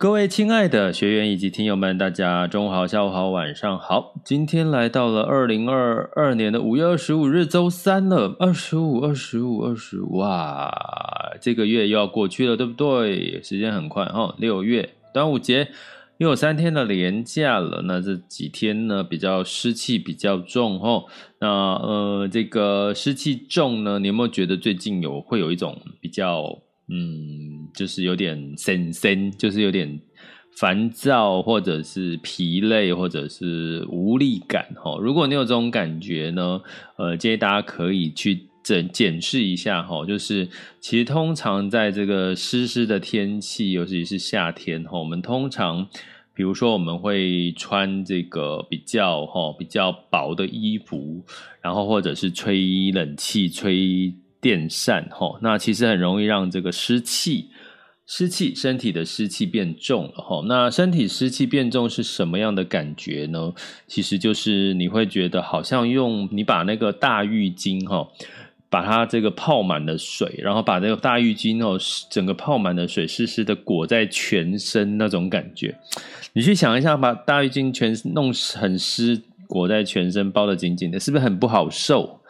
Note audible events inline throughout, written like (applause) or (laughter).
各位亲爱的学员以及听友们，大家中午好、下午好、晚上好。今天来到了二零二二年的五月二十五日，周三了。二十五、二十五、二十五，哇，这个月又要过去了，对不对？时间很快哦。六月端午节又有三天的连假了。那这几天呢，比较湿气比较重哦。那呃，这个湿气重呢，你有没有觉得最近有会有一种比较？嗯，就是有点森森，就是有点烦躁，或者是疲累，或者是无力感哈。如果你有这种感觉呢，呃，建议大家可以去检检视一下哈。就是其实通常在这个湿湿的天气，尤其是夏天哈，我们通常比如说我们会穿这个比较哈比较薄的衣服，然后或者是吹冷气吹。电扇哈，那其实很容易让这个湿气、湿气身体的湿气变重了哈。那身体湿气变重是什么样的感觉呢？其实就是你会觉得好像用你把那个大浴巾哈，把它这个泡满了水，然后把那个大浴巾哦，整个泡满了水，湿湿的裹在全身那种感觉。你去想一下，把大浴巾全弄很湿，裹在全身，包得紧紧的，是不是很不好受？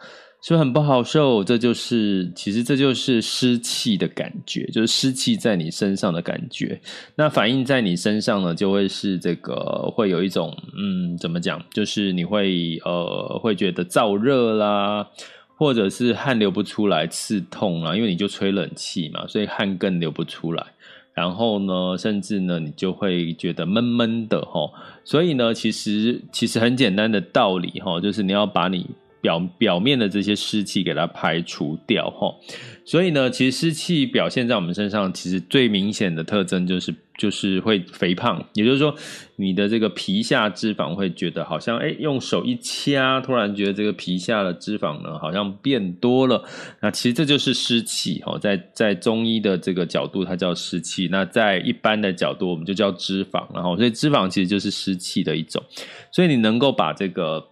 所以很不好受，这就是其实这就是湿气的感觉，就是湿气在你身上的感觉。那反映在你身上呢，就会是这个会有一种嗯，怎么讲？就是你会呃会觉得燥热啦，或者是汗流不出来、刺痛啊，因为你就吹冷气嘛，所以汗更流不出来。然后呢，甚至呢，你就会觉得闷闷的齁。所以呢，其实其实很简单的道理齁，就是你要把你。表表面的这些湿气给它排除掉哈，所以呢，其实湿气表现在我们身上，其实最明显的特征就是就是会肥胖，也就是说，你的这个皮下脂肪会觉得好像哎，用手一掐，突然觉得这个皮下的脂肪呢好像变多了，那其实这就是湿气哈，在在中医的这个角度，它叫湿气；那在一般的角度，我们就叫脂肪，然后所以脂肪其实就是湿气的一种，所以你能够把这个。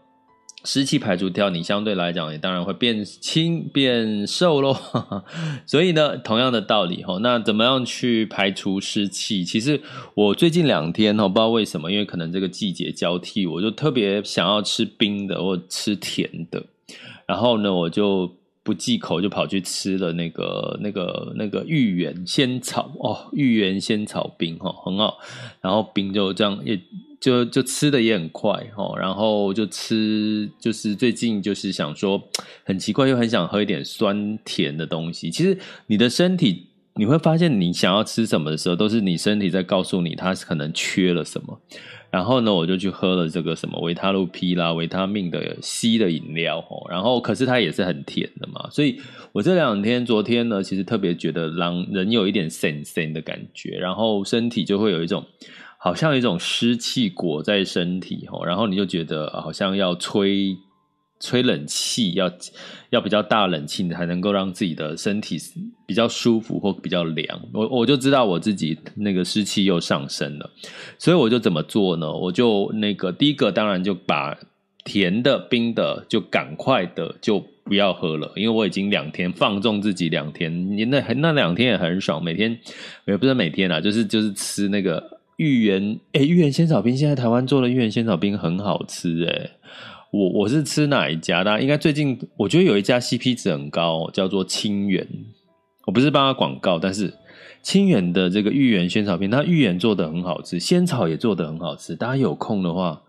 湿气排除掉，你相对来讲也当然会变轻变瘦喽。(laughs) 所以呢，同样的道理哈，那怎么样去排除湿气？其实我最近两天哈，不知道为什么，因为可能这个季节交替，我就特别想要吃冰的或吃甜的，然后呢，我就不忌口，就跑去吃了那个那个那个芋圆仙草哦，芋圆仙草冰哈，很好，然后冰就这样也。就就吃的也很快哦，然后就吃，就是最近就是想说，很奇怪又很想喝一点酸甜的东西。其实你的身体你会发现，你想要吃什么的时候，都是你身体在告诉你它可能缺了什么。然后呢，我就去喝了这个什么维他露 P 啦、维他命的 C 的饮料哦，然后可是它也是很甜的嘛，所以我这两天昨天呢，其实特别觉得让人有一点酸酸的感觉，然后身体就会有一种。好像有一种湿气裹在身体吼，然后你就觉得好像要吹吹冷气，要要比较大冷气，才能够让自己的身体比较舒服或比较凉。我我就知道我自己那个湿气又上升了，所以我就怎么做呢？我就那个第一个当然就把甜的、冰的就赶快的就不要喝了，因为我已经两天放纵自己两天，你那那两天也很爽，每天也不是每天啦，就是就是吃那个。芋圆，哎，芋圆仙草冰现在台湾做的芋圆仙草冰很好吃，哎，我我是吃哪一家？大家应该最近我觉得有一家 CP 值很高，叫做清源。我不是帮他广告，但是清源的这个芋圆仙草冰，它芋圆做的很好吃，仙草也做的很好吃。大家有空的话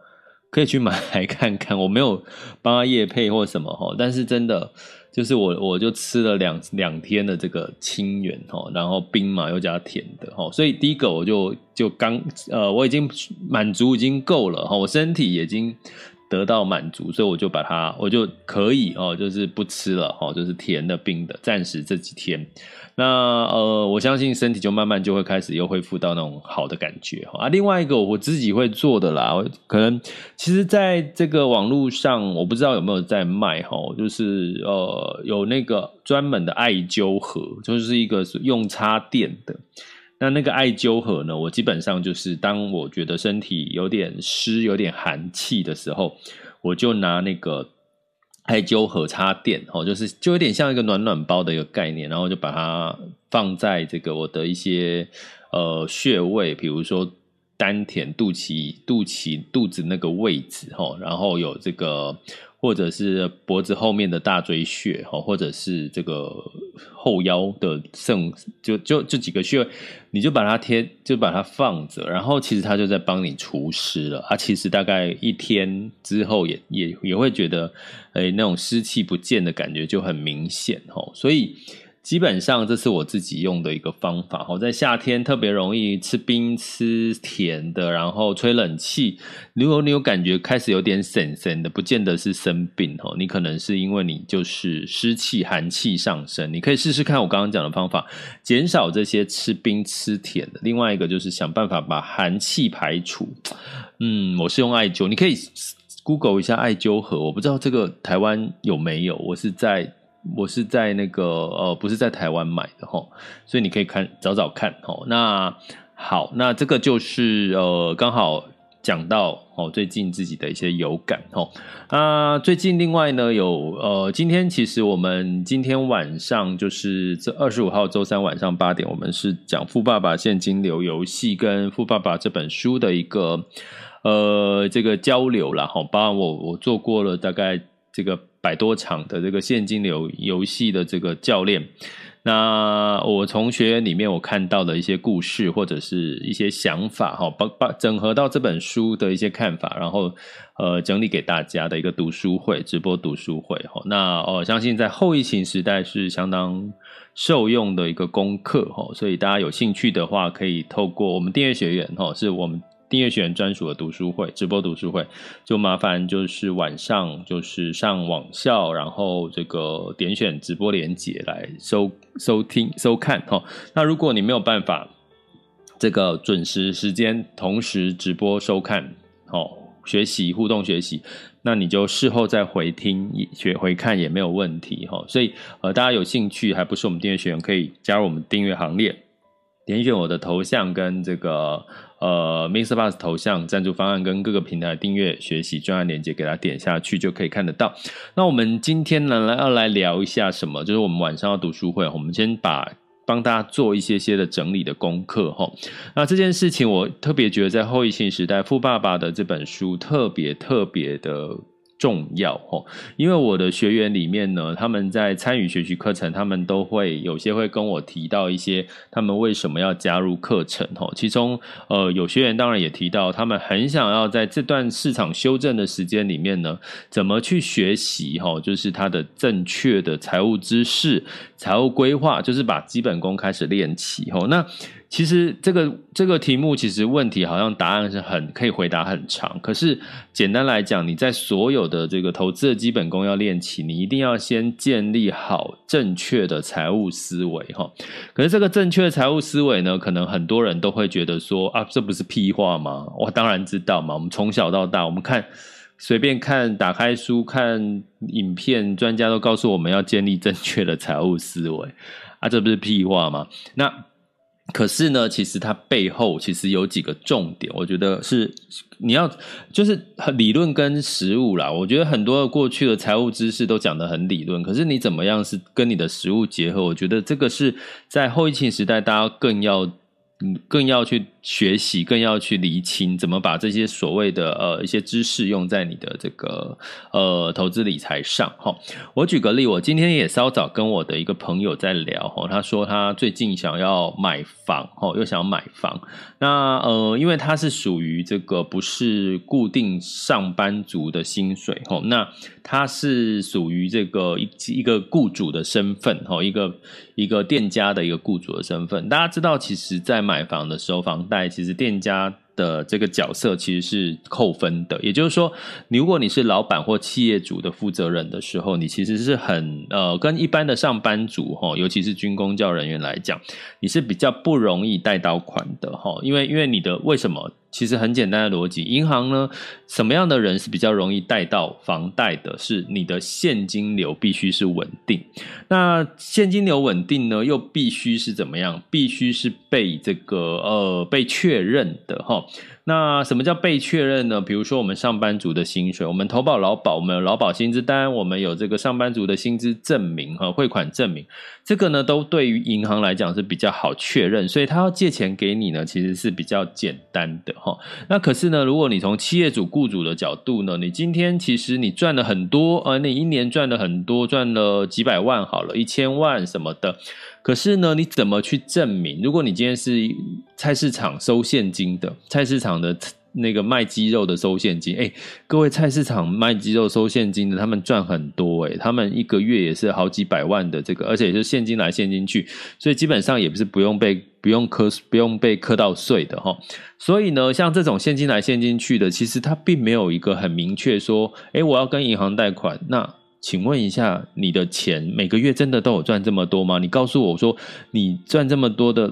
可以去买来看看。我没有帮他业配或什么哈，但是真的。就是我，我就吃了两两天的这个清源哈，然后冰嘛又加甜的哈，所以第一个我就就刚呃我已经满足已经够了哈，我身体已经得到满足，所以我就把它我就可以哦，就是不吃了哦，就是甜的冰的，暂时这几天。那呃，我相信身体就慢慢就会开始又恢复到那种好的感觉啊。另外一个我自己会做的啦，可能其实在这个网络上，我不知道有没有在卖哈，就是呃有那个专门的艾灸盒，就是一个用插电的。那那个艾灸盒呢，我基本上就是当我觉得身体有点湿、有点寒气的时候，我就拿那个。艾灸盒插电哦，就是就有点像一个暖暖包的一个概念，然后就把它放在这个我的一些呃穴位，比如说丹田、肚脐、肚脐、肚子那个位置哈，然后有这个。或者是脖子后面的大椎穴，或者是这个后腰的肾，就就这几个穴位，你就把它贴，就把它放着，然后其实它就在帮你除湿了。啊，其实大概一天之后也，也也也会觉得，哎，那种湿气不见的感觉就很明显，所以。基本上这是我自己用的一个方法，我在夏天特别容易吃冰吃甜的，然后吹冷气。如果你有感觉开始有点神神的，不见得是生病哦，你可能是因为你就是湿气寒气上升。你可以试试看我刚刚讲的方法，减少这些吃冰吃甜的。另外一个就是想办法把寒气排除。嗯，我是用艾灸，你可以 Google 一下艾灸盒，我不知道这个台湾有没有，我是在。我是在那个呃，不是在台湾买的齁，所以你可以看找找看哦。那好，那这个就是呃，刚好讲到哦，最近自己的一些有感齁。啊，最近另外呢有呃，今天其实我们今天晚上就是这二十五号周三晚上八点，我们是讲《富爸爸现金流游戏》跟《富爸爸》这本书的一个呃这个交流啦齁。包括我我做过了大概这个。百多场的这个现金流游戏的这个教练，那我从学员里面我看到的一些故事或者是一些想法哈，把把整合到这本书的一些看法，然后呃整理给大家的一个读书会直播读书会哈。那我相信在后疫情时代是相当受用的一个功课哈，所以大家有兴趣的话，可以透过我们订阅学员哈，是我们。订阅学员专属的读书会，直播读书会，就麻烦就是晚上就是上网校，然后这个点选直播连接来收收听收看哈。那如果你没有办法这个准时时间同时直播收看哦，学习互动学习，那你就事后再回听学回看也没有问题哈。所以呃，大家有兴趣还不是我们订阅学员，可以加入我们订阅行列，点选我的头像跟这个。呃，Mr. Boss 头像赞助方案跟各个平台订阅学习专案链接，给它点下去就可以看得到。那我们今天呢，来要来聊一下什么？就是我们晚上要读书会，我们先把帮大家做一些些的整理的功课哈。那这件事情，我特别觉得在后疫情时代，富爸爸的这本书特别特别的。重要哦，因为我的学员里面呢，他们在参与学习课程，他们都会有些会跟我提到一些他们为什么要加入课程哦。其中呃，有学员当然也提到，他们很想要在这段市场修正的时间里面呢，怎么去学习哈，就是他的正确的财务知识、财务规划，就是把基本功开始练起哦。那其实这个这个题目，其实问题好像答案是很可以回答很长。可是简单来讲，你在所有的这个投资的基本功要练起，你一定要先建立好正确的财务思维哈。可是这个正确的财务思维呢，可能很多人都会觉得说啊，这不是屁话吗？我当然知道嘛。我们从小到大，我们看随便看，打开书看影片，专家都告诉我们要建立正确的财务思维啊，这不是屁话吗？那。可是呢，其实它背后其实有几个重点，我觉得是你要就是理论跟实物啦。我觉得很多过去的财务知识都讲得很理论，可是你怎么样是跟你的实物结合？我觉得这个是在后疫情时代，大家更要嗯更要去学习，更要去厘清怎么把这些所谓的呃一些知识用在你的这个呃投资理财上哈。我举个例，我今天也稍早跟我的一个朋友在聊哈，他说他最近想要买房哈，又想买房。那呃，因为他是属于这个不是固定上班族的薪水哈，那他是属于这个一一个雇主的身份哈，一个一个店家的一个雇主的身份。大家知道，其实，在买房的时候，房贷其实店家的这个角色其实是扣分的，也就是说，如果你是老板或企业主的负责人的时候，你其实是很呃，跟一般的上班族哈，尤其是军工教人员来讲，你是比较不容易贷到款的哈，因为因为你的为什么？其实很简单的逻辑，银行呢，什么样的人是比较容易贷到房贷的？是你的现金流必须是稳定。那现金流稳定呢，又必须是怎么样？必须是被这个呃被确认的哈。那什么叫被确认呢？比如说我们上班族的薪水，我们投保劳保，我们有劳保薪资单，我们有这个上班族的薪资证明和汇款证明，这个呢都对于银行来讲是比较好确认，所以他要借钱给你呢，其实是比较简单的哈。那可是呢，如果你从企业主雇主的角度呢，你今天其实你赚了很多，呃，你一年赚了很多，赚了几百万好了，一千万什么的。可是呢，你怎么去证明？如果你今天是菜市场收现金的，菜市场的那个卖鸡肉的收现金，哎，各位菜市场卖鸡肉收现金的，他们赚很多哎，他们一个月也是好几百万的这个，而且也是现金来现金去，所以基本上也不是不用被不用磕不用被磕到税的哈。所以呢，像这种现金来现金去的，其实它并没有一个很明确说，哎，我要跟银行贷款那。请问一下，你的钱每个月真的都有赚这么多吗？你告诉我说，你赚这么多的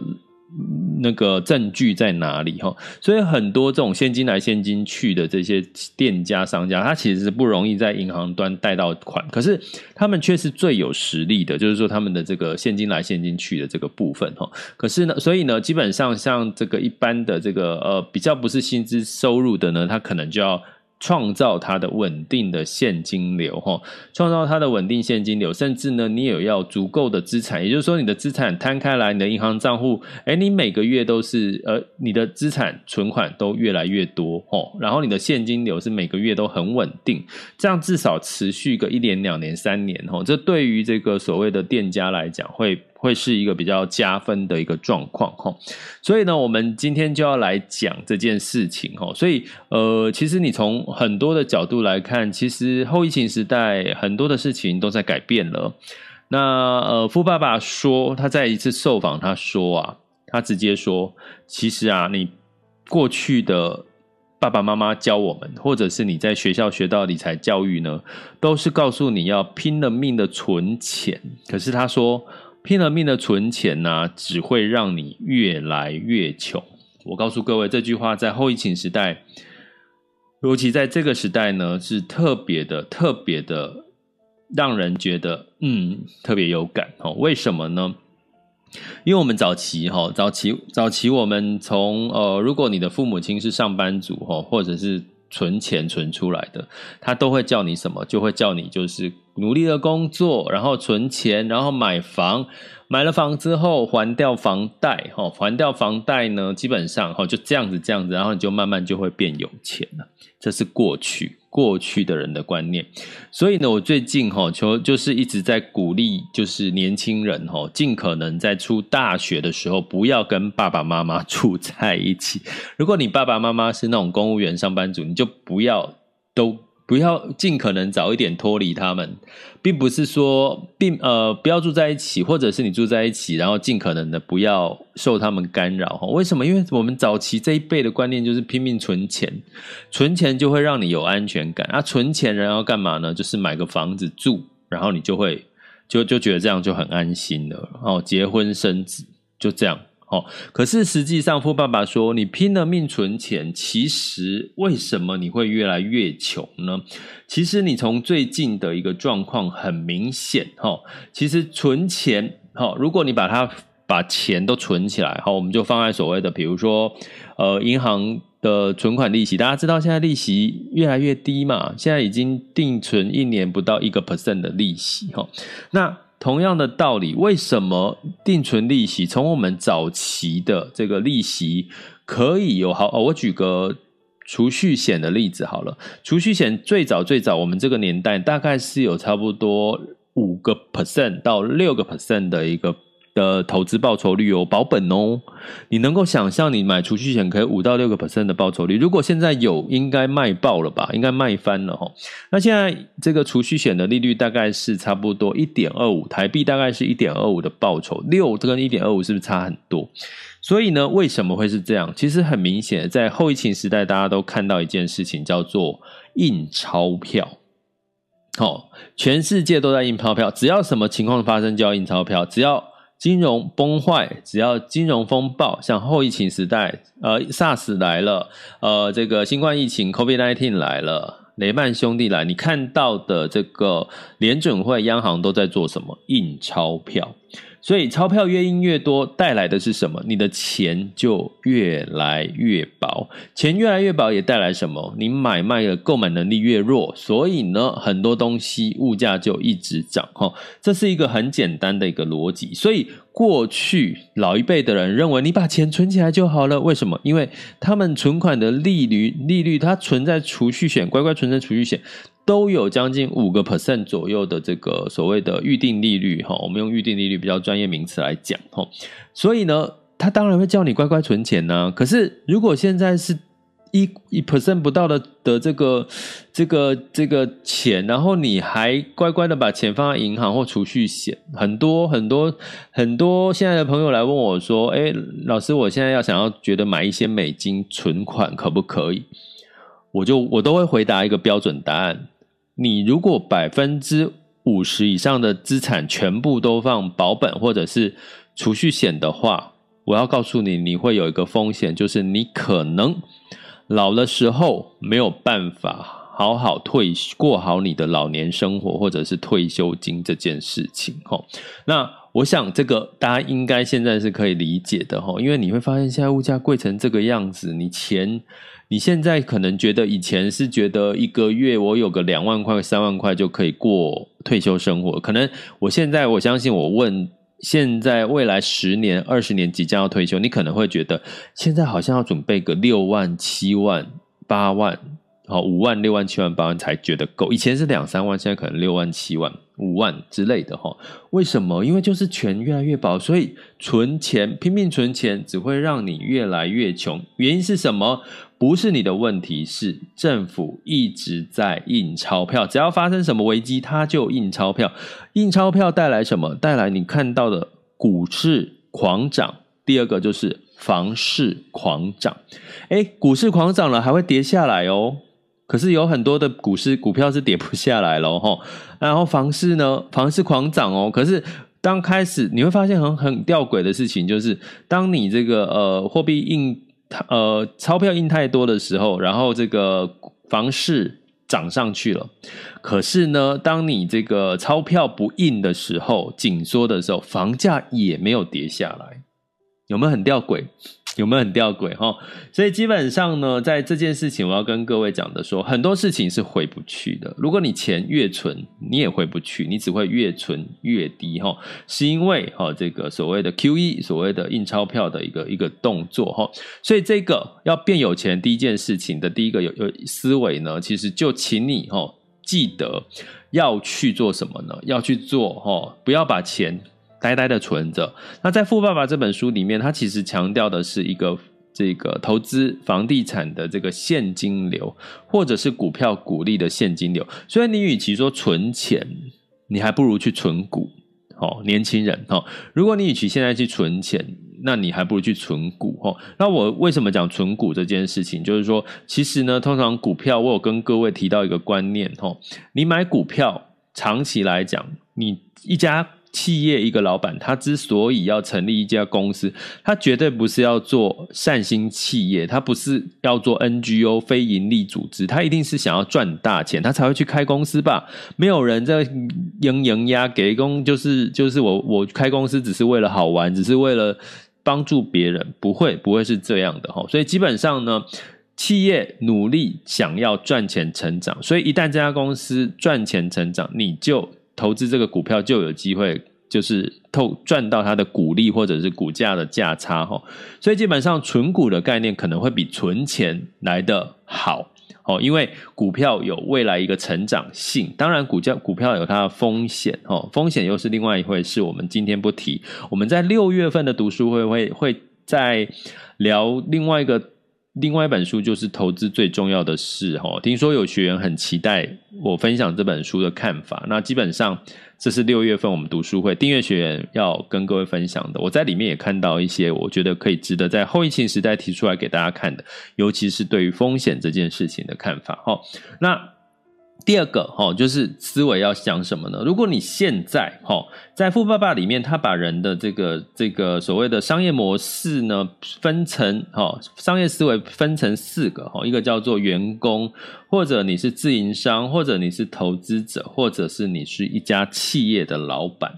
那个证据在哪里？哈，所以很多这种现金来现金去的这些店家商家，他其实是不容易在银行端贷到款，可是他们却是最有实力的，就是说他们的这个现金来现金去的这个部分，哈。可是呢，所以呢，基本上像这个一般的这个呃比较不是薪资收入的呢，他可能就要。创造它的稳定的现金流，哈，创造它的稳定现金流，甚至呢，你也要足够的资产，也就是说，你的资产摊开来，你的银行账户，诶，你每个月都是，呃，你的资产存款都越来越多，哦，然后你的现金流是每个月都很稳定，这样至少持续个一年、两年、三年，哦，这对于这个所谓的店家来讲会。会是一个比较加分的一个状况哈，所以呢，我们今天就要来讲这件事情哈。所以呃，其实你从很多的角度来看，其实后疫情时代很多的事情都在改变了。那呃，富爸爸说他在一次受访，他说啊，他直接说，其实啊，你过去的爸爸妈妈教我们，或者是你在学校学到理财教育呢，都是告诉你要拼了命的存钱。可是他说。拼了命的存钱呢、只会让你越来越穷。我告诉各位，这句话在后疫情时代，尤其在这个时代呢，是特别的、特别的，让人觉得嗯，特别有感哦。为什么呢？因为我们早期哈，早期早期我们从呃，如果你的父母亲是上班族哈，或者是存钱存出来的，他都会叫你什么？就会叫你就是。努力的工作，然后存钱，然后买房。买了房之后还掉房贷，哈，还掉房贷呢，基本上哈就这样子，这样子，然后你就慢慢就会变有钱了。这是过去过去的人的观念。所以呢，我最近哈就就是一直在鼓励，就是年轻人哈，尽可能在出大学的时候不要跟爸爸妈妈住在一起。如果你爸爸妈妈是那种公务员上班族，你就不要都。不要尽可能早一点脱离他们，并不是说并呃不要住在一起，或者是你住在一起，然后尽可能的不要受他们干扰哈。为什么？因为我们早期这一辈的观念就是拼命存钱，存钱就会让你有安全感啊。存钱然后干嘛呢？就是买个房子住，然后你就会就就觉得这样就很安心了哦。结婚生子就这样。哦，可是实际上，富爸爸说，你拼了命存钱，其实为什么你会越来越穷呢？其实你从最近的一个状况很明显，哈，其实存钱，哈，如果你把它把钱都存起来，哈，我们就放在所谓的，比如说，呃，银行的存款利息，大家知道现在利息越来越低嘛，现在已经定存一年不到一个 percent 的利息，哈，那。同样的道理，为什么定存利息从我们早期的这个利息可以有好哦。我举个储蓄险的例子好了，储蓄险最早最早，我们这个年代大概是有差不多五个 percent 到六个 percent 的一个。的投资报酬率哦，保本哦，你能够想象你买储蓄险可以五到六个 percent 的报酬率？如果现在有，应该卖爆了吧？应该卖翻了哈。那现在这个储蓄险的利率大概是差不多一点二五台币，大概是一点二五的报酬，六跟一点二五是不是差很多？所以呢，为什么会是这样？其实很明显，在后疫情时代，大家都看到一件事情，叫做印钞票。哦，全世界都在印钞票，只要什么情况发生就要印钞票，只要。金融崩坏，只要金融风暴，像后疫情时代，呃，SARS 来了，呃，这个新冠疫情 COVID-19 来了，雷曼兄弟来，你看到的这个联准会、央行都在做什么？印钞票。所以钞票越印越多，带来的是什么？你的钱就越来越薄。钱越来越薄，也带来什么？你买卖的购买能力越弱。所以呢，很多东西物价就一直涨。哈，这是一个很简单的一个逻辑。所以过去老一辈的人认为，你把钱存起来就好了。为什么？因为他们存款的利率利率，它存在储蓄险，乖乖存在储蓄险。都有将近五个 percent 左右的这个所谓的预定利率哈，我们用预定利率比较专业名词来讲哈，所以呢，他当然会叫你乖乖存钱呢。可是如果现在是一一 percent 不到的的这个这个这个钱，然后你还乖乖的把钱放在银行或储蓄险，很多很多很多现在的朋友来问我说：“哎，老师，我现在要想要觉得买一些美金存款可不可以？”我就我都会回答一个标准答案。你如果百分之五十以上的资产全部都放保本或者是储蓄险的话，我要告诉你，你会有一个风险，就是你可能老的时候没有办法好好退过好你的老年生活，或者是退休金这件事情。吼，那我想这个大家应该现在是可以理解的。哈，因为你会发现现在物价贵成这个样子，你钱。你现在可能觉得以前是觉得一个月我有个两万块、三万块就可以过退休生活，可能我现在我相信我问现在未来十年、二十年即将要退休，你可能会觉得现在好像要准备个六万、七万、八万，好五万、六万、七万、八万才觉得够。以前是两三万，现在可能六万、七万、五万之类的哈。为什么？因为就是钱越来越薄，所以存钱拼命存钱只会让你越来越穷。原因是什么？不是你的问题，是政府一直在印钞票。只要发生什么危机，它就印钞票。印钞票带来什么？带来你看到的股市狂涨。第二个就是房市狂涨。诶，股市狂涨了，还会跌下来哦。可是有很多的股市股票是跌不下来了哈。然后房市呢，房市狂涨哦。可是当开始你会发现很很吊诡的事情，就是当你这个呃货币印。呃，钞票印太多的时候，然后这个房市涨上去了。可是呢，当你这个钞票不印的时候，紧缩的时候，房价也没有跌下来，有没有很吊诡？有没有很吊诡哈？所以基本上呢，在这件事情，我要跟各位讲的说，很多事情是回不去的。如果你钱越存，你也回不去，你只会越存越低哈。是因为哈这个所谓的 QE，所谓的印钞票的一个一个动作哈。所以这个要变有钱，第一件事情的第一个有有思维呢，其实就请你哈记得要去做什么呢？要去做哈，不要把钱。呆呆的存着。那在《富爸爸》这本书里面，他其实强调的是一个这个投资房地产的这个现金流，或者是股票股利的现金流。所以你与其说存钱，你还不如去存股。哦，年轻人哈，如果你与其现在去存钱，那你还不如去存股。哈，那我为什么讲存股这件事情？就是说，其实呢，通常股票，我有跟各位提到一个观念。哈，你买股票，长期来讲，你一家。企业一个老板，他之所以要成立一家公司，他绝对不是要做善心企业，他不是要做 NGO 非盈利组织，他一定是想要赚大钱，他才会去开公司吧？没有人在营营压给公，就是就是我我开公司只是为了好玩，只是为了帮助别人，不会不会是这样的哈。所以基本上呢，企业努力想要赚钱成长，所以一旦这家公司赚钱成长，你就。投资这个股票就有机会就是透赚到它的股利或者是股价的价差哈，所以基本上存股的概念可能会比存钱来的好哦，因为股票有未来一个成长性，当然股价股票有它的风险哦，风险又是另外一回事，我们今天不提。我们在六月份的读书会会会再聊另外一个。另外一本书就是投资最重要的事哈，听说有学员很期待我分享这本书的看法。那基本上这是六月份我们读书会订阅学员要跟各位分享的。我在里面也看到一些我觉得可以值得在后疫情时代提出来给大家看的，尤其是对于风险这件事情的看法哈。那。第二个哈，就是思维要想什么呢？如果你现在哈，在富爸爸里面，他把人的这个这个所谓的商业模式呢，分成哈，商业思维分成四个哈，一个叫做员工，或者你是自营商，或者你是投资者，或者是你是一家企业的老板。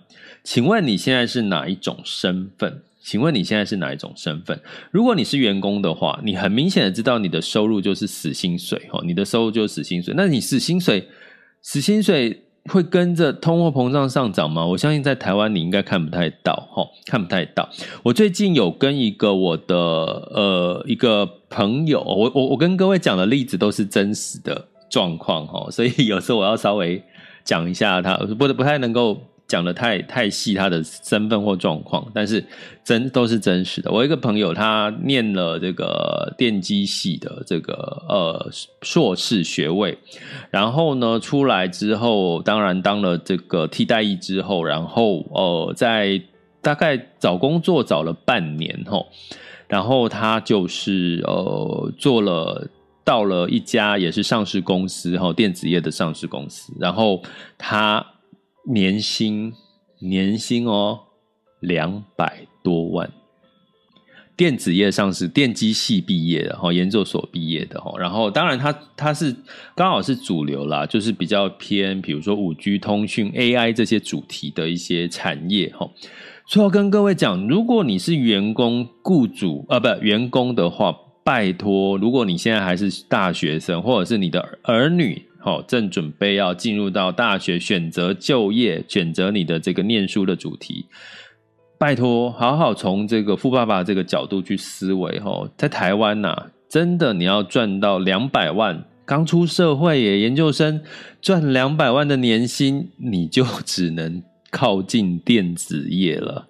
请问你现在是哪一种身份？请问你现在是哪一种身份？如果你是员工的话，你很明显的知道你的收入就是死薪水哈，你的收入就是死薪水。那你死薪水，死薪水会跟着通货膨胀上涨吗？我相信在台湾你应该看不太到哈，看不太到。我最近有跟一个我的呃一个朋友，我我我跟各位讲的例子都是真实的状况哈，所以有时候我要稍微讲一下他，不不太能够。讲的太太细，他的身份或状况，但是真都是真实的。我一个朋友，他念了这个电机系的这个呃硕士学位，然后呢出来之后，当然当了这个替代役之后，然后呃在大概找工作找了半年后，然后他就是呃做了到了一家也是上市公司哈，电子业的上市公司，然后他。年薪年薪哦，两百多万，电子业上市，电机系毕业的哈，研究所毕业的哈，然后当然他他是刚好是主流啦，就是比较偏，比如说五 G 通讯、AI 这些主题的一些产业哈。所以要跟各位讲，如果你是员工、雇主啊，不员工的话，拜托，如果你现在还是大学生，或者是你的儿女。好，正准备要进入到大学，选择就业，选择你的这个念书的主题。拜托，好好从这个富爸爸这个角度去思维。哈，在台湾呐，真的你要赚到两百万，刚出社会耶，研究生赚两百万的年薪，你就只能靠近电子业了。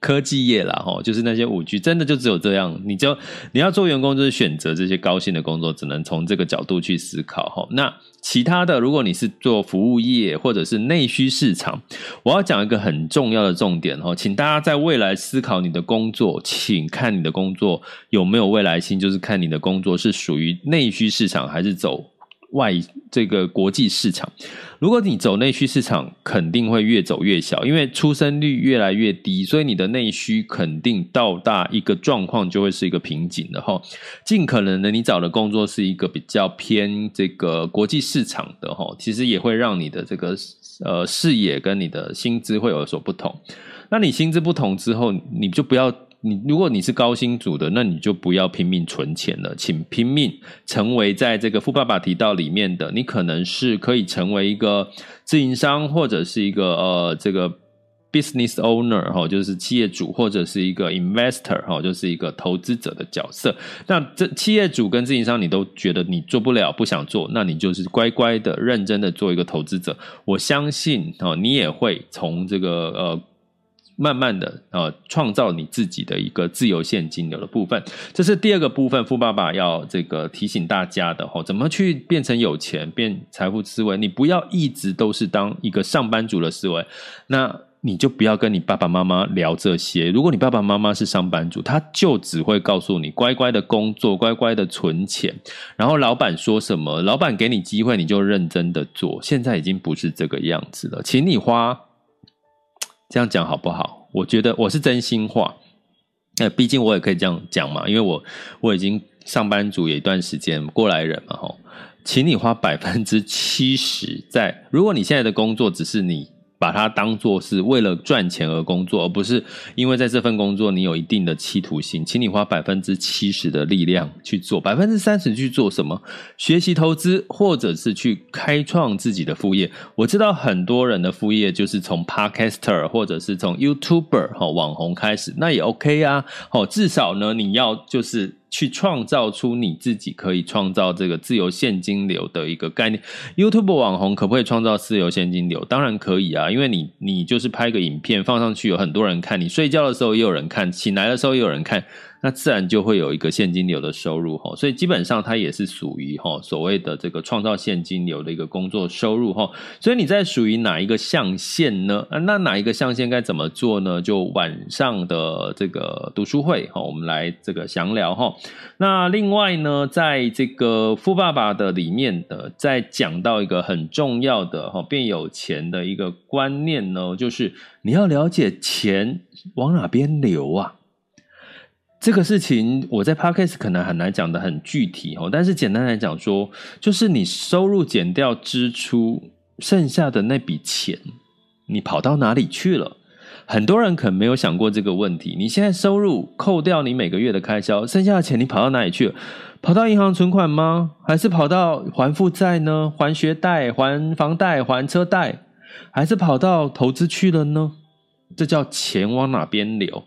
科技业啦，哈，就是那些五 G，真的就只有这样。你就你要做员工，就是选择这些高薪的工作，只能从这个角度去思考，哈。那其他的，如果你是做服务业或者是内需市场，我要讲一个很重要的重点，哈，请大家在未来思考你的工作，请看你的工作有没有未来性，就是看你的工作是属于内需市场还是走。外这个国际市场，如果你走内需市场，肯定会越走越小，因为出生率越来越低，所以你的内需肯定到达一个状况，就会是一个瓶颈的哈。尽可能的，你找的工作是一个比较偏这个国际市场的哈，其实也会让你的这个呃视野跟你的薪资会有所不同。那你薪资不同之后，你就不要。你如果你是高薪族的，那你就不要拼命存钱了，请拼命成为在这个富爸爸提到里面的，你可能是可以成为一个自营商，或者是一个呃这个 business owner 哈，就是企业主，或者是一个 investor 哈，就是一个投资者的角色。那这企业主跟自营商你都觉得你做不了，不想做，那你就是乖乖的、认真的做一个投资者。我相信哦，你也会从这个呃。慢慢的呃，创造你自己的一个自由现金流的部分，这是第二个部分。富爸爸要这个提醒大家的哈，怎么去变成有钱，变财富思维？你不要一直都是当一个上班族的思维，那你就不要跟你爸爸妈妈聊这些。如果你爸爸妈妈是上班族，他就只会告诉你乖乖的工作，乖乖的存钱，然后老板说什么，老板给你机会，你就认真的做。现在已经不是这个样子了，请你花。这样讲好不好？我觉得我是真心话。那毕竟我也可以这样讲嘛，因为我我已经上班族有一段时间，过来人嘛，吼，请你花百分之七十在。如果你现在的工作只是你把它当做是为了赚钱而工作，而不是因为在这份工作你有一定的企图心，请你花百分之七十的力量去做，百分之三十去做什么？学习投资，或者是去开创自己的副业。我知道很多人的副业就是从 Podcaster 或者是从 YouTuber 哈网红开始，那也 OK 啊。哦，至少呢，你要就是。去创造出你自己可以创造这个自由现金流的一个概念。YouTube 网红可不可以创造自由现金流？当然可以啊，因为你你就是拍个影片放上去，有很多人看，你睡觉的时候也有人看，醒来的时候也有人看。那自然就会有一个现金流的收入哈，所以基本上它也是属于哈所谓的这个创造现金流的一个工作收入哈。所以你在属于哪一个象限呢？啊那哪一个象限该怎么做呢？就晚上的这个读书会哈，我们来这个详聊哈。那另外呢，在这个富爸爸的里面的，在讲到一个很重要的哈变有钱的一个观念呢，就是你要了解钱往哪边流啊。这个事情我在 Podcast 可能很难讲得很具体哦，但是简单来讲说，就是你收入减掉支出，剩下的那笔钱，你跑到哪里去了？很多人可能没有想过这个问题。你现在收入扣掉你每个月的开销，剩下的钱你跑到哪里去了？跑到银行存款吗？还是跑到还负债呢？还学贷、还房贷、还车贷，还是跑到投资去了呢？这叫钱往哪边流？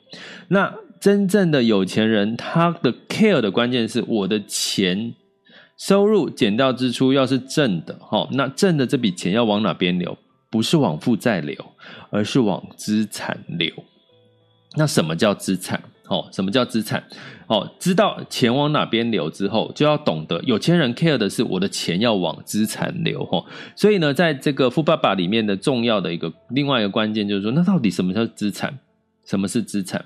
那。真正的有钱人，他的 care 的关键是我的钱收入减掉支出，要是正的，齁，那正的这笔钱要往哪边流？不是往负债流，而是往资产流。那什么叫资产？哦，什么叫资产？哦，知道钱往哪边流之后，就要懂得有钱人 care 的是我的钱要往资产流。齁，所以呢，在这个富爸爸里面的重要的一个另外一个关键就是说，那到底什么叫资产？什么是资产？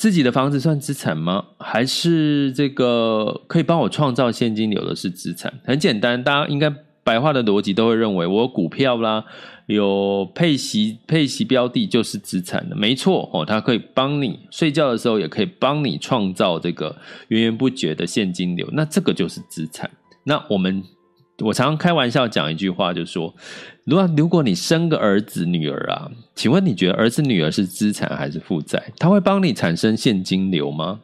自己的房子算资产吗？还是这个可以帮我创造现金流的是资产？很简单，大家应该白话的逻辑都会认为，我股票啦，有配息配息标的就是资产的，没错哦，它可以帮你睡觉的时候，也可以帮你创造这个源源不绝的现金流，那这个就是资产。那我们。我常常开玩笑讲一句话，就说：如果如果你生个儿子女儿啊，请问你觉得儿子女儿是资产还是负债？他会帮你产生现金流吗？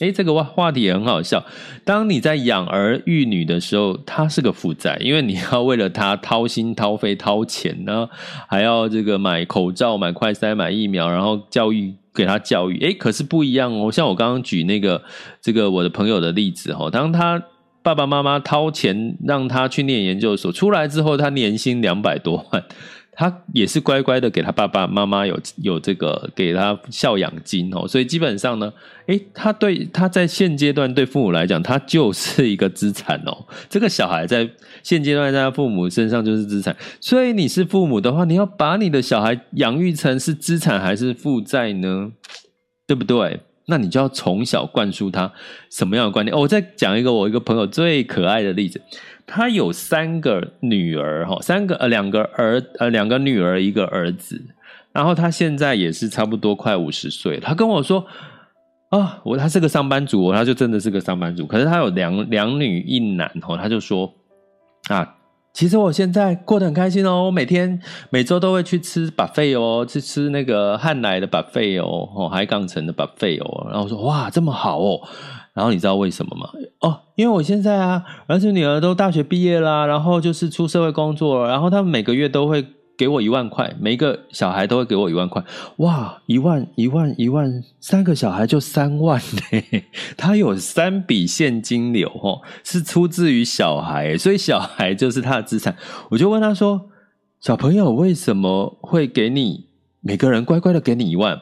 诶，这个话话题也很好笑。当你在养儿育女的时候，他是个负债，因为你要为了他掏心掏肺掏钱呢，还要这个买口罩、买快筛、买疫苗，然后教育给他教育。诶，可是不一样哦。像我刚刚举那个这个我的朋友的例子哈，当他。爸爸妈妈掏钱让他去念研究所，出来之后他年薪两百多万，他也是乖乖的给他爸爸妈妈有有这个给他孝养金哦，所以基本上呢，诶，他对他在现阶段对父母来讲，他就是一个资产哦。这个小孩在现阶段在他父母身上就是资产，所以你是父母的话，你要把你的小孩养育成是资产还是负债呢？对不对？那你就要从小灌输他什么样的观念？哦，我再讲一个我一个朋友最可爱的例子，他有三个女儿哈，三个呃两个儿呃两个女儿一个儿子，然后他现在也是差不多快五十岁，他跟我说啊，我他是个上班族，他就真的是个上班族，可是他有两两女一男哈，他就说啊。其实我现在过得很开心哦，我每天每周都会去吃 buffet 哦，去吃那个汉来的 buffet 哦，哦，海港城的 buffet 哦。然后我说哇，这么好哦。然后你知道为什么吗？哦，因为我现在啊，儿子女儿都大学毕业啦，然后就是出社会工作了，然后他们每个月都会。给我一万块，每一个小孩都会给我一万块。哇，一万一万一万，三个小孩就三万呢。他有三笔现金流哦，是出自于小孩，所以小孩就是他的资产。我就问他说：“小朋友为什么会给你每个人乖乖的给你一万？”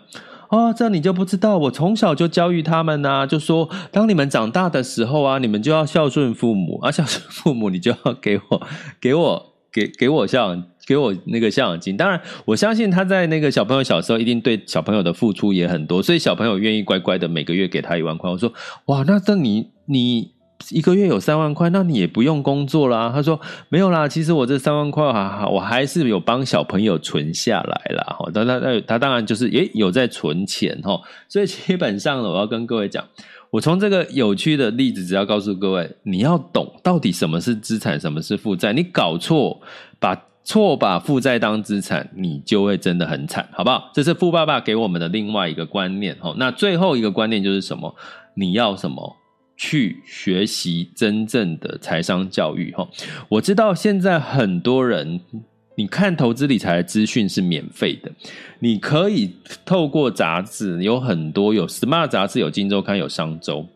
哦，这你就不知道。我从小就教育他们呐，就说当你们长大的时候啊，你们就要孝顺父母，啊，孝顺父母，你就要给我给我给给我孝养。给我那个孝养金，当然我相信他在那个小朋友小时候一定对小朋友的付出也很多，所以小朋友愿意乖乖的每个月给他一万块。我说哇，那这你你一个月有三万块，那你也不用工作啦。他说没有啦，其实我这三万块哈，我还是有帮小朋友存下来啦。哈，他他他当然就是也有在存钱哈，所以基本上呢，我要跟各位讲。我从这个有趣的例子，只要告诉各位，你要懂到底什么是资产，什么是负债。你搞错，把错把负债当资产，你就会真的很惨，好不好？这是富爸爸给我们的另外一个观念。那最后一个观念就是什么？你要什么？去学习真正的财商教育。我知道现在很多人，你看投资理财的资讯是免费的，你可以透过杂志，有很多有 Smart 杂志，有金周刊，有商周。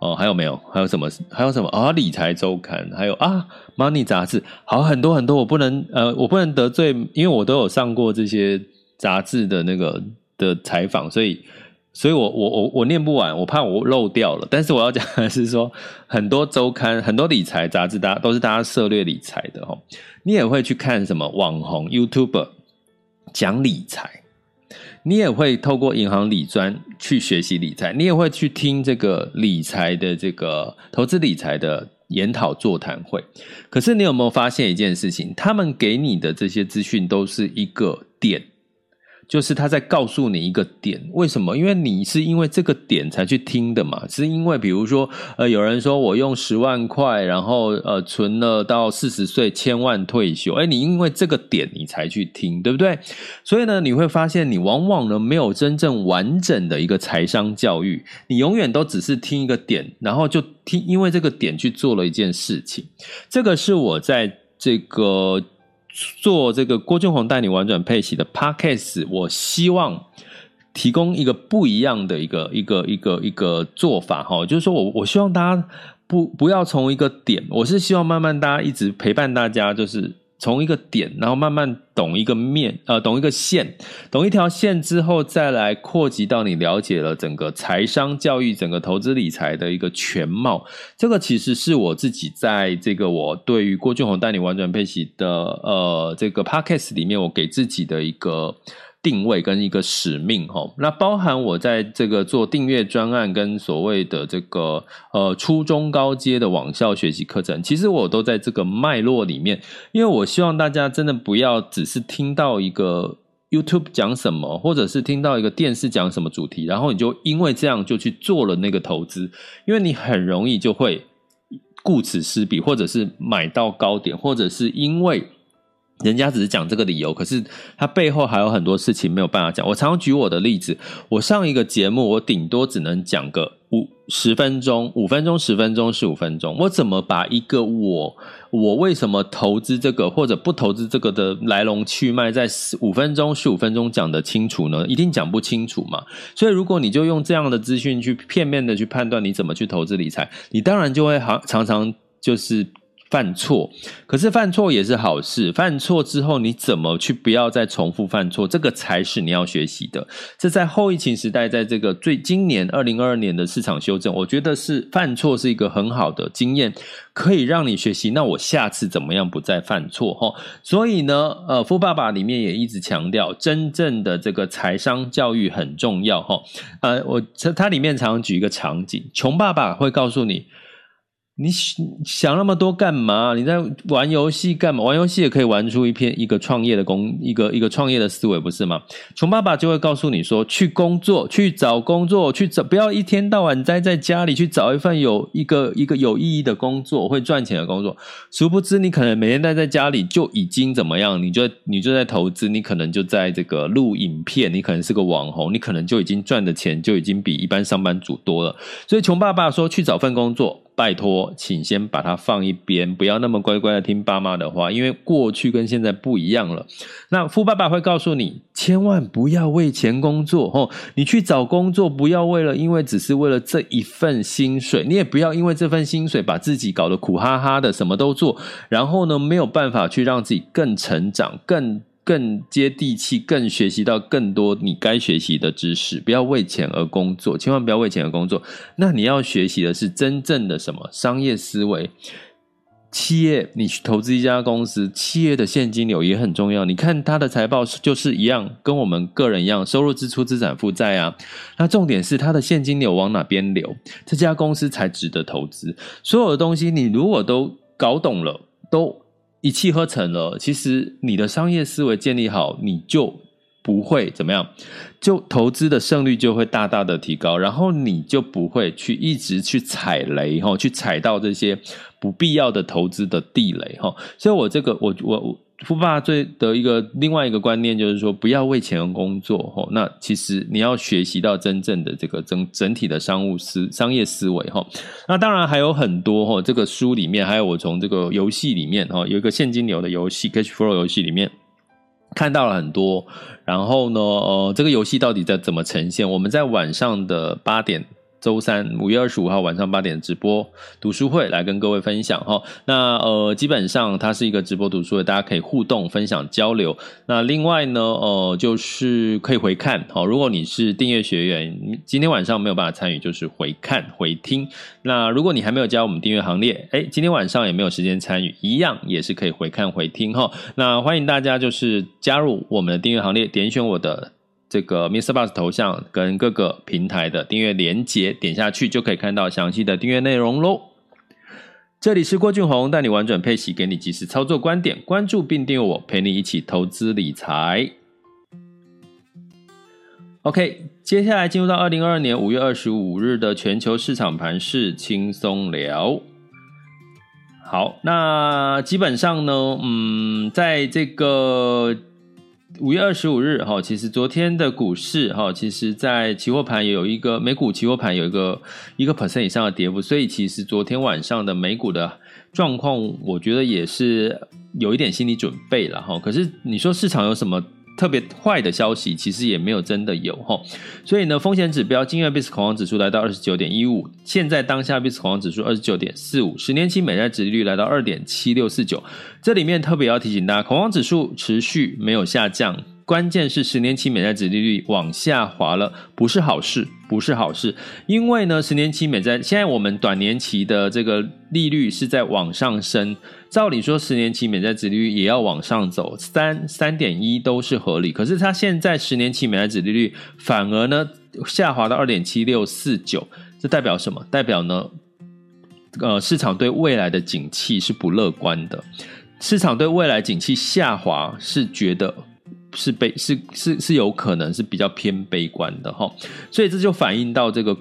哦，还有没有？还有什么？还有什么？啊，理财周刊，还有啊，Money 杂志，好，很多很多。我不能呃，我不能得罪，因为我都有上过这些杂志的那个的采访，所以，所以我我我我念不完，我怕我漏掉了。但是我要讲的是说，很多周刊，很多理财杂志，大家都是大家涉猎理财的哈。你也会去看什么网红 YouTuber 讲理财。你也会透过银行理专去学习理财，你也会去听这个理财的这个投资理财的研讨座谈会。可是你有没有发现一件事情？他们给你的这些资讯都是一个点。就是他在告诉你一个点，为什么？因为你是因为这个点才去听的嘛，是因为比如说，呃，有人说我用十万块，然后呃存了到四十岁千万退休，诶，你因为这个点你才去听，对不对？所以呢，你会发现你往往呢没有真正完整的一个财商教育，你永远都只是听一个点，然后就听，因为这个点去做了一件事情。这个是我在这个。做这个郭俊宏带你玩转配息的 Podcast，我希望提供一个不一样的一个一个一个一个做法哈，就是说我我希望大家不不要从一个点，我是希望慢慢大家一直陪伴大家，就是。从一个点，然后慢慢懂一个面，呃，懂一个线，懂一条线之后，再来扩及到你了解了整个财商教育、整个投资理财的一个全貌。这个其实是我自己在这个我对于郭俊宏带你玩转配息的呃这个 podcast 里面，我给自己的一个。定位跟一个使命齁，那包含我在这个做订阅专案跟所谓的这个呃初中高阶的网校学习课程，其实我都在这个脉络里面，因为我希望大家真的不要只是听到一个 YouTube 讲什么，或者是听到一个电视讲什么主题，然后你就因为这样就去做了那个投资，因为你很容易就会顾此失彼，或者是买到高点，或者是因为。人家只是讲这个理由，可是他背后还有很多事情没有办法讲。我常常举我的例子，我上一个节目，我顶多只能讲个五十分钟，五分钟、十分钟、十五分钟。我怎么把一个我我为什么投资这个或者不投资这个的来龙去脉，在五分钟、十五分钟讲得清楚呢？一定讲不清楚嘛。所以，如果你就用这样的资讯去片面的去判断你怎么去投资理财，你当然就会好常常就是。犯错，可是犯错也是好事。犯错之后，你怎么去不要再重复犯错？这个才是你要学习的。这在后疫情时代，在这个最今年二零二二年的市场修正，我觉得是犯错是一个很好的经验，可以让你学习。那我下次怎么样不再犯错？哈，所以呢，呃，富爸爸里面也一直强调，真正的这个财商教育很重要。哈，呃，我它里面常常举一个场景，穷爸爸会告诉你。你想那么多干嘛？你在玩游戏干嘛？玩游戏也可以玩出一篇一个创业的工，一个一个创业的思维，不是吗？穷爸爸就会告诉你说：去工作，去找工作，去找，不要一天到晚待在家里，去找一份有一个一个有意义的工作，会赚钱的工作。殊不知，你可能每天待在家里就已经怎么样？你就你就在投资，你可能就在这个录影片，你可能是个网红，你可能就已经赚的钱就已经比一般上班族多了。所以，穷爸爸说：去找份工作。拜托，请先把它放一边，不要那么乖乖的听爸妈的话，因为过去跟现在不一样了。那富爸爸会告诉你，千万不要为钱工作哦。你去找工作，不要为了，因为只是为了这一份薪水，你也不要因为这份薪水把自己搞得苦哈哈的，什么都做，然后呢，没有办法去让自己更成长，更。更接地气，更学习到更多你该学习的知识。不要为钱而工作，千万不要为钱而工作。那你要学习的是真正的什么商业思维？企业，你去投资一家公司，企业的现金流也很重要。你看它的财报就是一样，跟我们个人一样，收入、支出、资产负债啊。那重点是它的现金流往哪边流，这家公司才值得投资。所有的东西，你如果都搞懂了，都。一气呵成了，其实你的商业思维建立好，你就不会怎么样，就投资的胜率就会大大的提高，然后你就不会去一直去踩雷哈，去踩到这些不必要的投资的地雷哈。所以我这个我我我富爸最的一个另外一个观念就是说，不要为钱而工作哈。那其实你要学习到真正的这个整整体的商务思商业思维哈。那当然还有很多哈，这个书里面还有我从这个游戏里面哈，有一个现金流的游戏 Cash Flow 游戏里面看到了很多。然后呢，呃，这个游戏到底在怎么呈现？我们在晚上的八点。周三五月二十五号晚上八点直播读书会来跟各位分享哈。那呃，基本上它是一个直播读书会，大家可以互动、分享、交流。那另外呢，呃，就是可以回看。好，如果你是订阅学员，今天晚上没有办法参与，就是回看、回听。那如果你还没有加我们订阅行列，哎，今天晚上也没有时间参与，一样也是可以回看、回听哈。那欢迎大家就是加入我们的订阅行列，点选我的。这个 Mr. Bus 头像跟各个平台的订阅连接，点下去就可以看到详细的订阅内容喽。这里是郭俊宏，带你玩转配息，给你及时操作观点，关注并订阅我，陪你一起投资理财。OK，接下来进入到二零二二年五月二十五日的全球市场盘势轻松聊。好，那基本上呢，嗯，在这个。五月二十五日，哈，其实昨天的股市，哈，其实在期货盘有一个美股期货盘有一个一个 percent 以上的跌幅，所以其实昨天晚上的美股的状况，我觉得也是有一点心理准备了，哈。可是你说市场有什么？特别坏的消息其实也没有真的有哈，所以呢，风险指标今日 VIX 恐慌指数来到二十九点一五，现在当下 BIS 恐慌指数二十九点四五，十年期美债指利率来到二点七六四九，这里面特别要提醒大家，恐慌指数持续没有下降。关键是十年期美债殖利率往下滑了，不是好事，不是好事。因为呢，十年期美债现在我们短年期的这个利率是在往上升，照理说十年期美债殖利率也要往上走，三三点一都是合理。可是它现在十年期美债殖利率反而呢下滑到二点七六四九，这代表什么？代表呢，呃，市场对未来的景气是不乐观的，市场对未来景气下滑是觉得。是悲是是是有可能是比较偏悲观的哈，所以这就反映到这个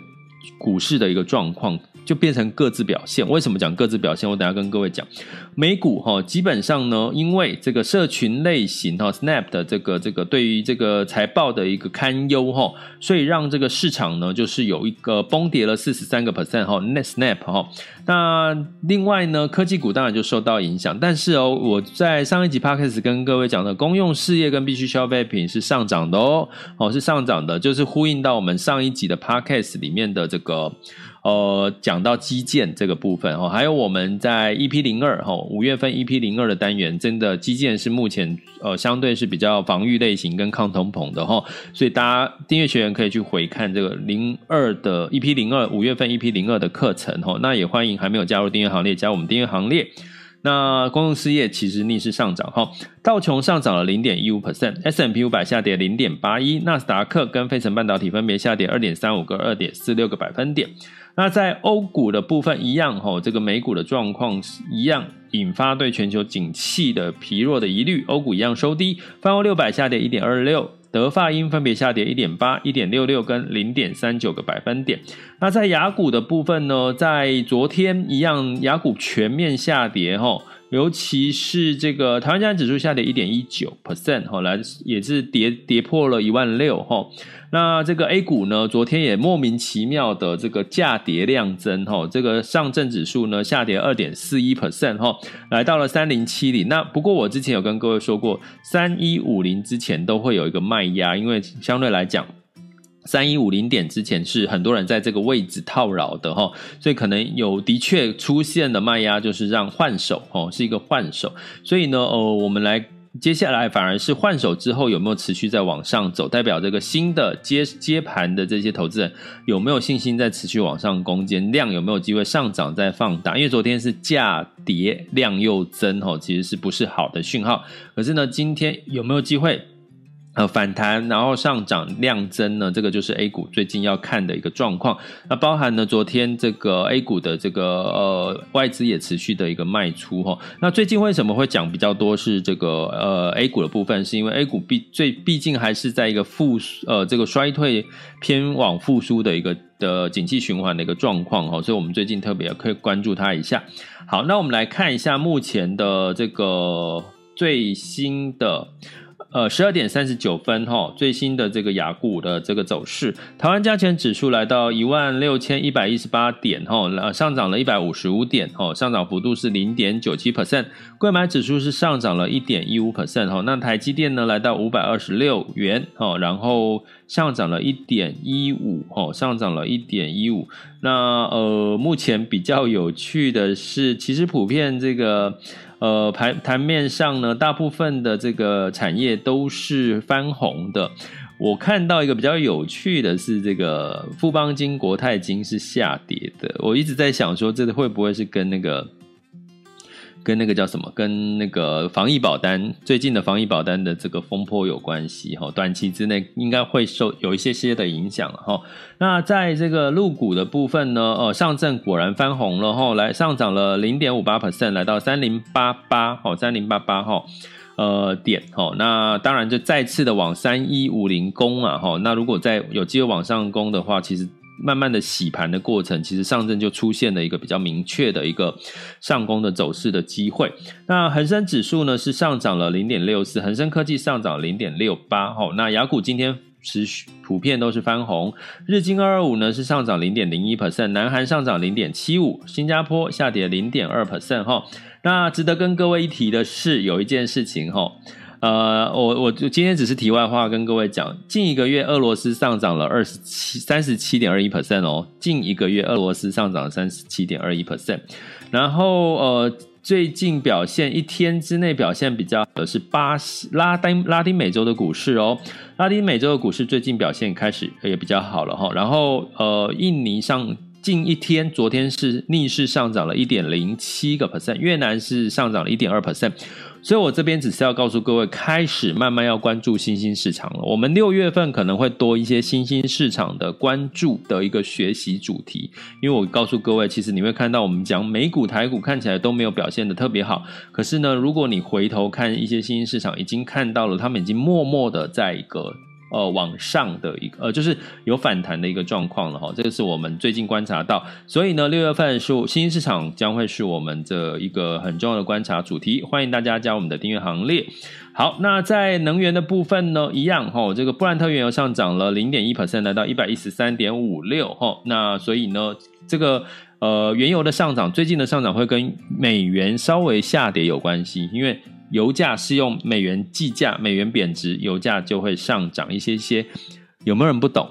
股市的一个状况。就变成各自表现。为什么讲各自表现？我等下跟各位讲。美股哈，基本上呢，因为这个社群类型哈，Snap 的这个这个对于这个财报的一个堪忧哈，所以让这个市场呢，就是有一个崩跌了四十三个 percent 哈，Net Snap 哈。那另外呢，科技股当然就受到影响。但是哦，我在上一集 Podcast 跟各位讲的公用事业跟必需消费品是上涨的哦，哦是上涨的，就是呼应到我们上一集的 Podcast 里面的这个。呃，讲到基建这个部分哈，还有我们在 EP 零二哈，五月份 EP 零二的单元，真的基建是目前呃相对是比较防御类型跟抗通膨的哈，所以大家订阅学员可以去回看这个零二的 EP 零二五月份 EP 零二的课程哈，那也欢迎还没有加入订阅行列，加我们订阅行列。那公用事业其实逆势上涨哈，道琼上涨了零点一五 percent，S&P 五百下跌零点八一，纳斯达克跟费城半导体分别下跌二点三五个、二点四六个百分点。那在欧股的部分一样哈，这个美股的状况一样，引发对全球景气的疲弱的疑虑，欧股一样收低，泛欧六百下跌一点二六，德法英分别下跌一点八、一点六六跟零点三九个百分点。那在雅股的部分呢，在昨天一样，雅股全面下跌哈。尤其是这个台湾加权指数下跌一点一九 percent，后来也是跌跌破了一万六哈。那这个 A 股呢，昨天也莫名其妙的这个价跌量增哈。这个上证指数呢下跌二点四一 percent 哈，来到了三零七零。那不过我之前有跟各位说过，三一五零之前都会有一个卖压，因为相对来讲。三一五零点之前是很多人在这个位置套牢的哈，所以可能有的确出现的卖压，就是让换手哦，是一个换手。所以呢，呃，我们来接下来反而是换手之后有没有持续在往上走，代表这个新的接接盘的这些投资人有没有信心在持续往上攻坚，量有没有机会上涨再放大？因为昨天是价跌量又增哈，其实是不是好的讯号？可是呢，今天有没有机会？呃，反弹然后上涨量增呢，这个就是 A 股最近要看的一个状况。那包含呢，昨天这个 A 股的这个呃外资也持续的一个卖出哈。那最近为什么会讲比较多是这个呃 A 股的部分？是因为 A 股毕最毕竟还是在一个复呃这个衰退偏往复苏的一个的景气循环的一个状况哈，所以我们最近特别可以关注它一下。好，那我们来看一下目前的这个。最新的。呃，十二点三十九分哈，最新的这个雅股的这个走势，台湾加权指数来到一万六千一百一十八点哈，上涨了一百五十五点哈，上涨幅度是零点九七 percent，柜买指数是上涨了一点一五 percent 哈，那台积电呢来到五百二十六元哈，然后上涨了一点一五哈，上涨了一点一五，那呃，目前比较有趣的是，其实普遍这个。呃，盘盘面上呢，大部分的这个产业都是翻红的。我看到一个比较有趣的是，这个富邦金、国泰金是下跌的。我一直在想说，这个会不会是跟那个。跟那个叫什么？跟那个防疫保单最近的防疫保单的这个风波有关系哈，短期之内应该会受有一些些的影响哈。那在这个入股的部分呢，呃，上证果然翻红了哈，来上涨了零点五八 percent，来到三零八八哈，三零八八哈，呃点哈。那当然就再次的往三一五零攻啊哈。那如果再有机会往上攻的话，其实。慢慢的洗盘的过程，其实上证就出现了一个比较明确的一个上攻的走势的机会。那恒生指数呢是上涨了零点六四，恒生科技上涨零点六八。吼，那雅股今天持续普遍都是翻红，日经二二五呢是上涨零点零一 percent，南韩上涨零点七五，新加坡下跌零点二 percent。哈，那值得跟各位一提的是，有一件事情哈。呃，我我就今天只是题外话，跟各位讲，近一个月俄罗斯上涨了二十七三十七点二一 percent 哦，近一个月俄罗斯上涨了三十七点二一 percent，然后呃，最近表现一天之内表现比较的是巴西拉丁拉丁美洲的股市哦，拉丁美洲的股市最近表现开始也比较好了哈，然后呃，印尼上近一天昨天是逆势上涨了一点零七个 percent，越南是上涨了一点二 percent。所以，我这边只是要告诉各位，开始慢慢要关注新兴市场了。我们六月份可能会多一些新兴市场的关注的一个学习主题，因为我告诉各位，其实你会看到我们讲美股、台股看起来都没有表现的特别好，可是呢，如果你回头看一些新兴市场，已经看到了他们已经默默的在一个。呃，往上的一个呃，就是有反弹的一个状况了哈，这个是我们最近观察到，所以呢，六月份是新兴市场将会是我们的一个很重要的观察主题，欢迎大家加入我们的订阅行列。好，那在能源的部分呢，一样哈，这个布兰特原油上涨了零点一 percent，来到一百一十三点五六哈，那所以呢，这个呃原油的上涨，最近的上涨会跟美元稍微下跌有关系，因为。油价是用美元计价，美元贬值，油价就会上涨一些些。有没有人不懂？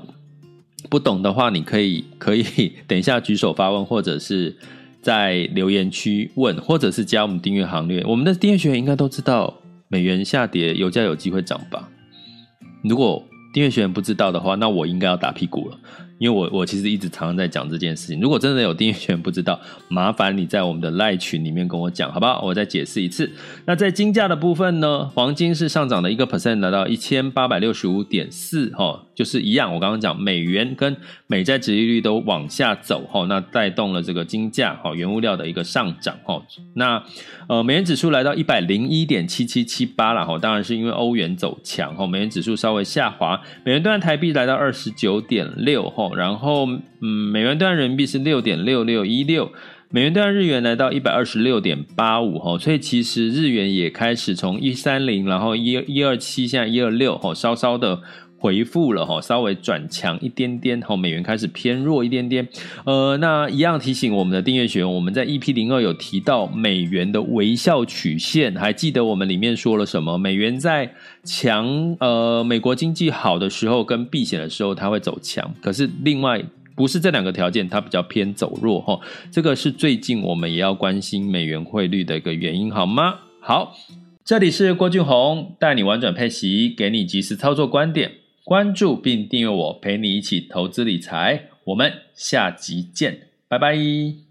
不懂的话，你可以 (laughs) 可以等一下举手发问，或者是在留言区问，或者是加我们订阅行列。我们的订阅学员应该都知道，美元下跌，油价有机会涨吧？如果订阅学员不知道的话，那我应该要打屁股了。因为我我其实一直常常在讲这件事情。如果真的有订阅学员不知道，麻烦你在我们的赖群里面跟我讲，好不好？我再解释一次。那在金价的部分呢，黄金是上涨了一个 percent，来到一千八百六十五点四，哈，就是一样。我刚刚讲美元跟美债殖利率都往下走，哈，那带动了这个金价，哈，原物料的一个上涨，哈。那呃，美元指数来到一百零一点七七七八了，哈，当然是因为欧元走强，哈，美元指数稍微下滑，美元兑换台币来到二十九点六，哈。然后，嗯，美元兑换人民币是六点六六一六，美元兑换日元来到一百二十六点八五哈，所以其实日元也开始从一三零，然后一一二七，现在一二六哈，稍稍的回复了哈，稍微转强一点点哈，美元开始偏弱一点点。呃，那一样提醒我们的订阅学员，我们在 EP 零二有提到美元的微笑曲线，还记得我们里面说了什么？美元在强呃，美国经济好的时候跟避险的时候，它会走强。可是另外不是这两个条件，它比较偏走弱哈。这个是最近我们也要关心美元汇率的一个原因，好吗？好，这里是郭俊宏带你玩转配息，给你及时操作观点，关注并订阅我，陪你一起投资理财。我们下集见，拜拜。